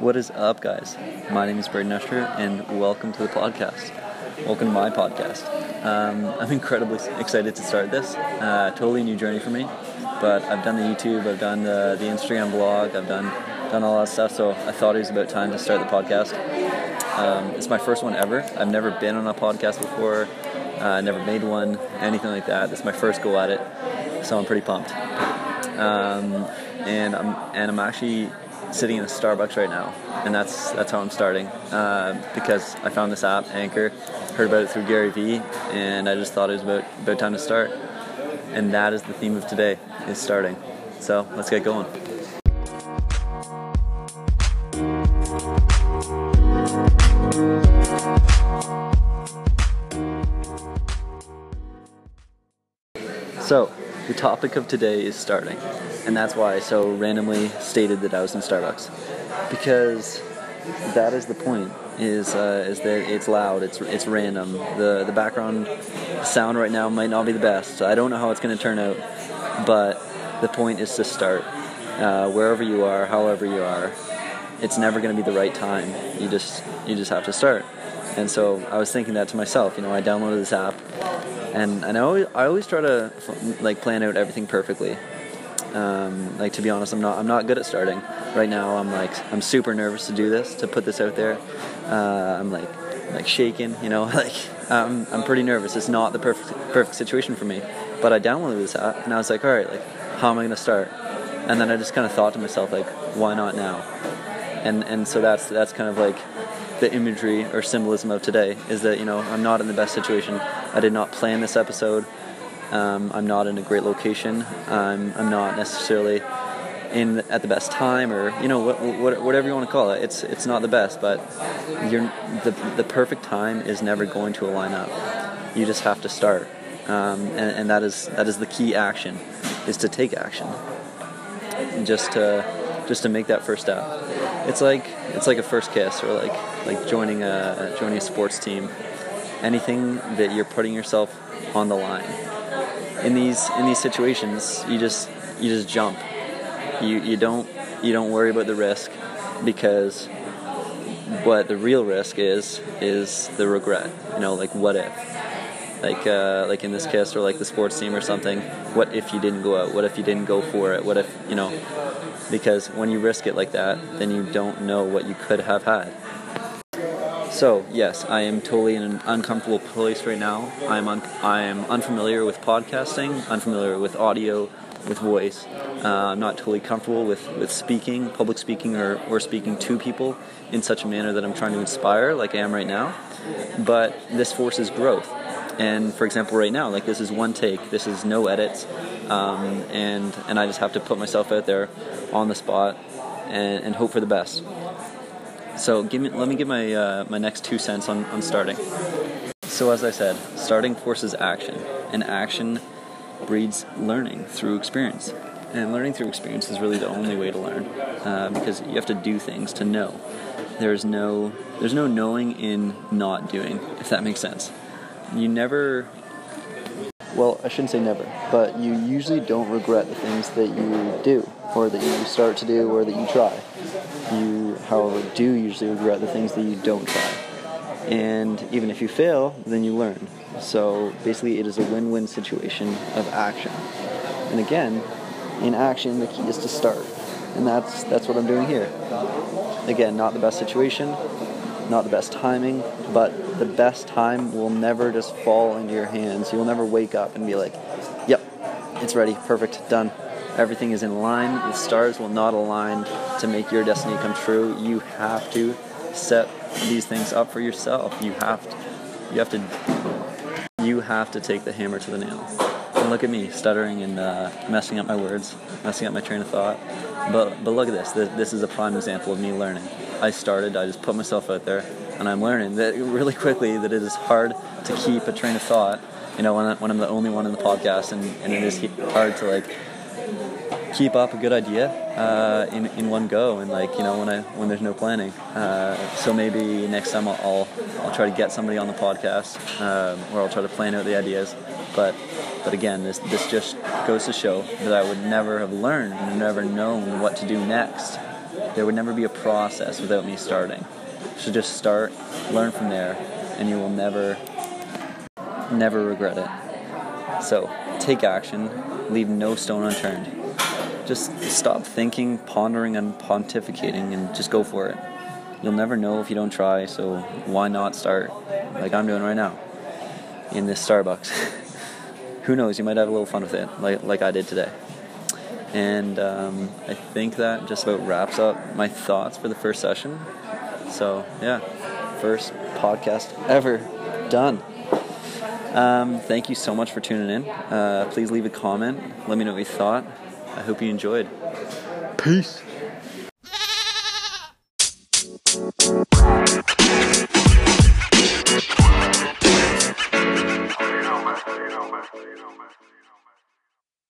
What is up, guys? My name is Braden Usher, and welcome to the podcast. Welcome to my podcast. Um, I'm incredibly excited to start this. Uh, totally new journey for me, but I've done the YouTube, I've done the, the Instagram blog, I've done done all that stuff. So I thought it was about time to start the podcast. Um, it's my first one ever. I've never been on a podcast before. Uh, never made one, anything like that. Is my first go at it, so I'm pretty pumped. Um, and I'm and I'm actually sitting in a Starbucks right now, and that's that's how I'm starting uh, because I found this app Anchor, heard about it through Gary Vee, and I just thought it was about about time to start. And that is the theme of today is starting. So let's get going. So, the topic of today is starting, and that's why I so randomly stated that I was in Starbucks, because that is the point. Is uh, is that it's loud, it's it's random. The the background sound right now might not be the best. I don't know how it's going to turn out, but the point is to start. Uh, wherever you are, however you are, it's never going to be the right time. You just you just have to start. And so I was thinking that to myself. You know, I downloaded this app and and I always, I always try to like plan out everything perfectly. Um, like to be honest, I'm not I'm not good at starting. Right now, I'm like I'm super nervous to do this, to put this out there. Uh, I'm like like shaking, you know, like um, I'm pretty nervous. It's not the perfect perfect situation for me. But I downloaded this app and I was like, all right, like how am I gonna start? And then I just kind of thought to myself, like, why not now? And and so that's that's kind of like the imagery or symbolism of today is that you know I'm not in the best situation. I did not plan this episode. Um, I'm not in a great location. I'm, I'm not necessarily in at the best time or you know what, what, whatever you want to call it. It's it's not the best, but you're the the perfect time is never going to align up. You just have to start, um, and, and that is that is the key action, is to take action. Just to just to make that first step. It's like it's like a first kiss or like like joining a joining a sports team. Anything that you're putting yourself on the line. In these in these situations, you just you just jump. You you don't you don't worry about the risk because what the real risk is is the regret. You know, like what if? Like uh, like in this case, or like the sports team or something. What if you didn't go out? What if you didn't go for it? What if you know? Because when you risk it like that, then you don't know what you could have had. So yes, I am totally in an uncomfortable place right now. I'm un- I am unfamiliar with podcasting, unfamiliar with audio, with voice. Uh, I'm not totally comfortable with, with speaking, public speaking, or, or speaking to people in such a manner that I'm trying to inspire, like I am right now. But this forces growth. And for example, right now, like this is one take. This is no edits, um, and and I just have to put myself out there on the spot and, and hope for the best. So give me, let me give my uh, my next two cents on, on starting. So as I said, starting forces action, and action breeds learning through experience. And learning through experience is really the only way to learn, uh, because you have to do things to know. There's no there's no knowing in not doing, if that makes sense. You never well, I shouldn't say never, but you usually don't regret the things that you do, or that you start to do, or that you try. You, however, do usually regret the things that you don't try. And even if you fail, then you learn. So basically, it is a win win situation of action. And again, in action, the key is to start. And that's, that's what I'm doing here. Again, not the best situation, not the best timing, but the best time will never just fall into your hands. You will never wake up and be like, yep, it's ready, perfect, done. Everything is in line. The stars will not align to make your destiny come true. You have to set these things up for yourself. You have to, you have to, you have to take the hammer to the nail. And look at me, stuttering and uh, messing up my words, messing up my train of thought. But but look at this. This is a prime example of me learning. I started. I just put myself out there, and I'm learning that really quickly that it is hard to keep a train of thought. You know, when, I, when I'm the only one in the podcast, and, and it is hard to like keep up a good idea uh, in in one go, and like you know when I when there's no planning. Uh, so maybe next time I'll, I'll, I'll try to get somebody on the podcast, um, or I'll try to plan out the ideas. But but again, this this just goes to show that I would never have learned and never known what to do next There would never be a process without me starting. So just start, learn from there, and you will never, never regret it. So take action, leave no stone unturned. Just stop thinking, pondering, and pontificating, and just go for it. You'll never know if you don't try, so why not start like I'm doing right now in this Starbucks? Who knows? You might have a little fun with it, like like I did today. And um, I think that just about wraps up my thoughts for the first session. So yeah, first podcast ever done. Um, thank you so much for tuning in. Uh, please leave a comment. Let me know what you thought. I hope you enjoyed. Peace.